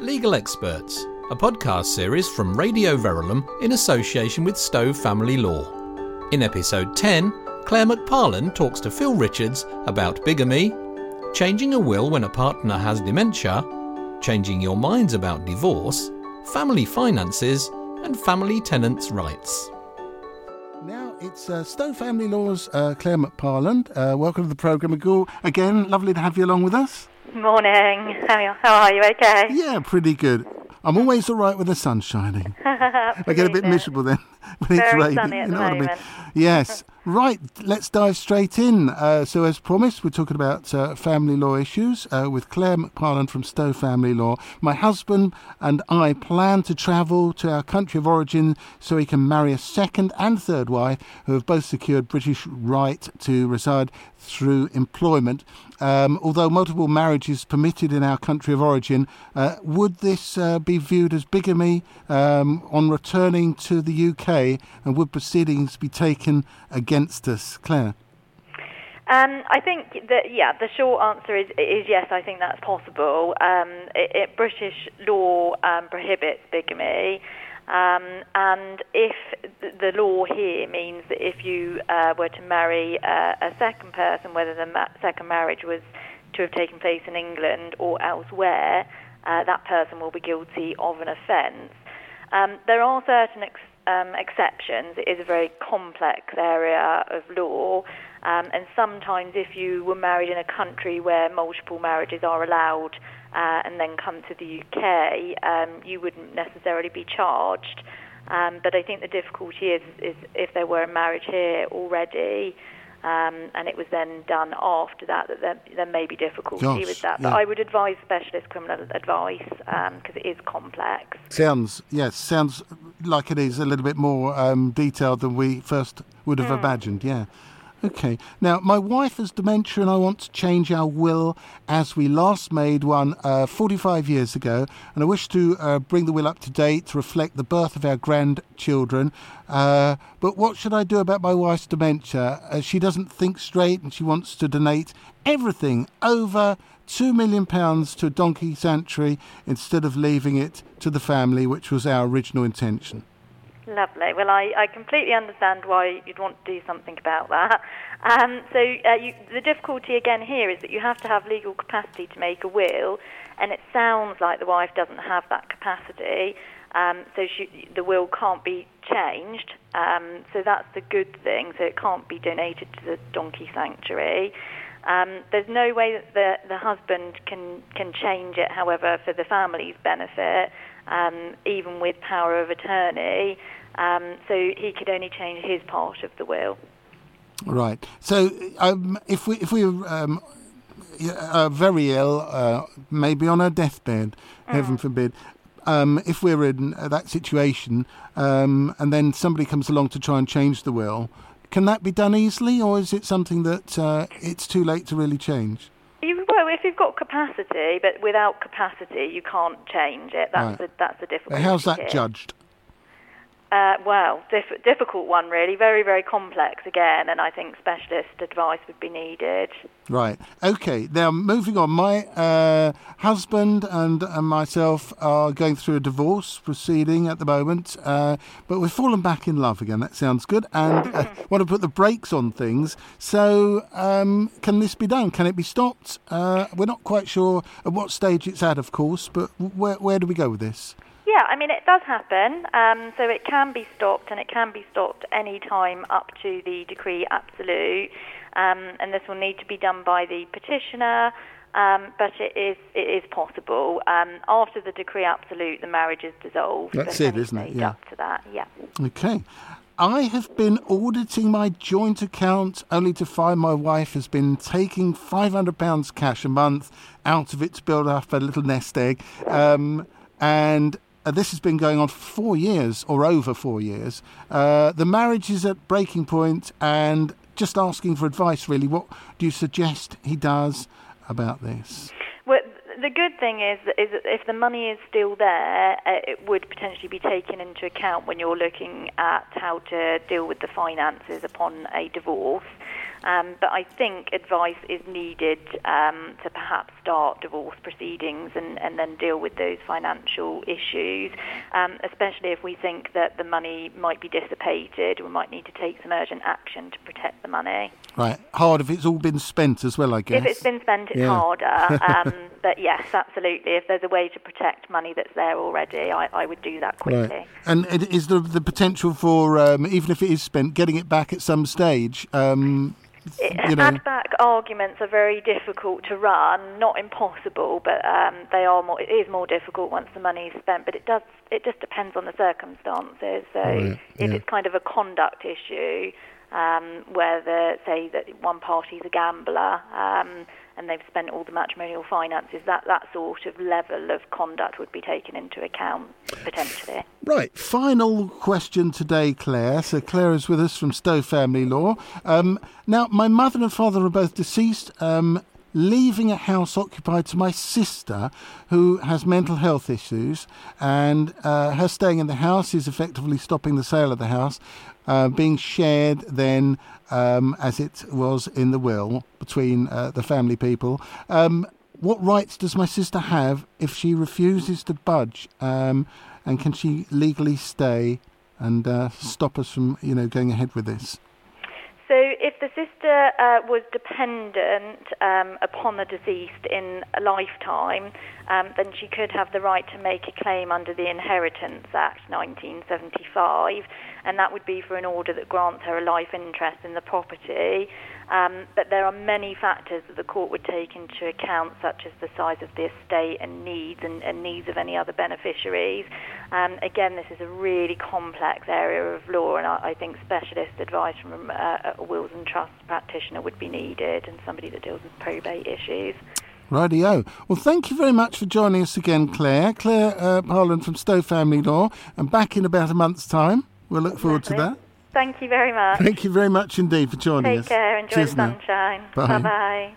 Legal Experts, a podcast series from Radio Verulam in association with Stowe Family Law. In episode 10, Claire McParland talks to Phil Richards about bigamy, changing a will when a partner has dementia, changing your minds about divorce, family finances, and family tenants' rights. Now it's uh, Stowe Family Law's uh, Claire McParland. Uh, welcome to the programme, Again, lovely to have you along with us. Morning. How are you, how are you? Okay. Yeah, pretty good. I'm always all right with the sun shining. I get a bit miserable then when Very it's raining. sunny at you know the what I mean? Yes. Right. Let's dive straight in. Uh, so, as promised, we're talking about uh, family law issues uh, with Claire McParland from Stowe Family Law. My husband and I plan to travel to our country of origin so he can marry a second and third wife who have both secured British right to reside through employment. Um, although multiple marriage is permitted in our country of origin, uh, would this uh, be viewed as bigamy um, on returning to the UK, and would proceedings be taken against us, Claire? Um, I think that yeah, the short answer is is yes. I think that's possible. Um, it, it, British law um, prohibits bigamy, um, and if the law here means that if you uh, were to marry uh, a second person, whether the ma- second marriage was to have taken place in England or elsewhere, uh, that person will be guilty of an offence. Um, there are certain ex- um, exceptions. It is a very complex area of law, um, and sometimes if you were married in a country where multiple marriages are allowed uh, and then come to the UK, um, you wouldn't necessarily be charged. Um, but I think the difficulty is, is if there were a marriage here already. Um, and it was then done after that, that there, there may be difficulty Gosh, with that. But yeah. I would advise specialist criminal advice because it is complex. Sounds yes, sounds like it is a little bit more um, detailed than we first would have imagined. Yeah. Okay. Now, my wife has dementia, and I want to change our will as we last made one uh, 45 years ago. And I wish to uh, bring the will up to date to reflect the birth of our grandchildren. Uh, but what should I do about my wife's dementia? Uh, she doesn't think straight, and she wants to donate everything over two million pounds to a donkey sanctuary instead of leaving it to the family, which was our original intention. Lovely. Well, I, I completely understand why you'd want to do something about that. Um, so uh, you, the difficulty again here is that you have to have legal capacity to make a will, and it sounds like the wife doesn't have that capacity. Um, so she, the will can't be changed. Um, so that's the good thing. So it can't be donated to the donkey sanctuary. Um, there's no way that the, the husband can, can change it, however, for the family's benefit, um, even with power of attorney. Um, so he could only change his part of the will. Right. So, um, if we if we um, are very ill, uh, maybe on a deathbed, heaven forbid. Um, if we're in uh, that situation, um, and then somebody comes along to try and change the will, can that be done easily, or is it something that uh, it's too late to really change? If you've got capacity, but without capacity, you can't change it. That's Right. the that's the difficulty. How's that here. judged? Uh, well, diff- difficult one, really. Very, very complex again, and I think specialist advice would be needed. Right. Okay. Now, moving on. My uh, husband and, and myself are going through a divorce proceeding at the moment, uh, but we've fallen back in love again. That sounds good. And uh, want to put the brakes on things. So, um, can this be done? Can it be stopped? Uh, we're not quite sure at what stage it's at, of course, but where, where do we go with this? Yeah, I mean, it does happen. Um, so it can be stopped, and it can be stopped any time up to the decree absolute. Um, and this will need to be done by the petitioner, um, but it is it is possible. Um, after the decree absolute, the marriage is dissolved. That's it, isn't it? Yeah. Up to that, yeah. Okay. I have been auditing my joint account only to find my wife has been taking £500 cash a month out of it to build up a little nest egg. Um, and uh, this has been going on for four years or over four years. Uh, the marriage is at breaking point and just asking for advice, really. What do you suggest he does about this? Well, the good thing is, is that if the money is still there, uh, it would potentially be taken into account when you're looking at how to deal with the finances upon a divorce. Um, but I think advice is needed um, to perhaps start divorce proceedings and, and then deal with those financial issues, um, especially if we think that the money might be dissipated. We might need to take some urgent action to protect the money. Right, hard if it's all been spent as well, I guess. If it's been spent, it's Yeah. harder. um, but yes, absolutely. If there's a way to protect money that's there already, I, I would do that quickly. Right. And is there the potential for, um, even if it is spent, getting it back at some stage? You know, Add back arguments are very difficult to run, not impossible, but um, they are more. It is more difficult once the money is spent. But it does. It just depends on the circumstances. So Right, if yeah. it's kind of a conduct issue, um, where the say that one party's a gambler. Um, and they've spent all the matrimonial finances. That that sort of level of conduct would be taken into account potentially. Right, final question today, Claire. So Claire is with us from Stowe Family Law. Um, now, my mother and father are both deceased. Um, leaving a house occupied to my sister who has mental health issues and uh, her staying in the house is effectively stopping the sale of the house uh, being shared then um, as it was in the will between uh, the family people um, what rights does my sister have if she refuses to budge? Um, and can she legally stay and uh, stop us from, you know, going ahead with this? The sister uh, was dependent um, upon the deceased in a lifetime, um, then she could have the right to make a claim under the Inheritance Act 1975, and that would be for an order that grants her a life interest in the property. Um, but there are many factors that the court would take into account, such as the size of the estate and needs and, and needs of any other beneficiaries. Um, again, this is a really complex area of law, and I, I think specialist advice from uh, a wills and trust practitioner would be needed, and somebody that deals with probate issues. Rightio. Well, thank you very much for joining us again, Claire. Claire uh, Parlin from Stowe Family Law, and back in about a month's time. We'll look forward to that. Thank you very much. Thank you very much indeed for joining Take us. Take care. Enjoy Cheers the sunshine. Bye. Bye bye.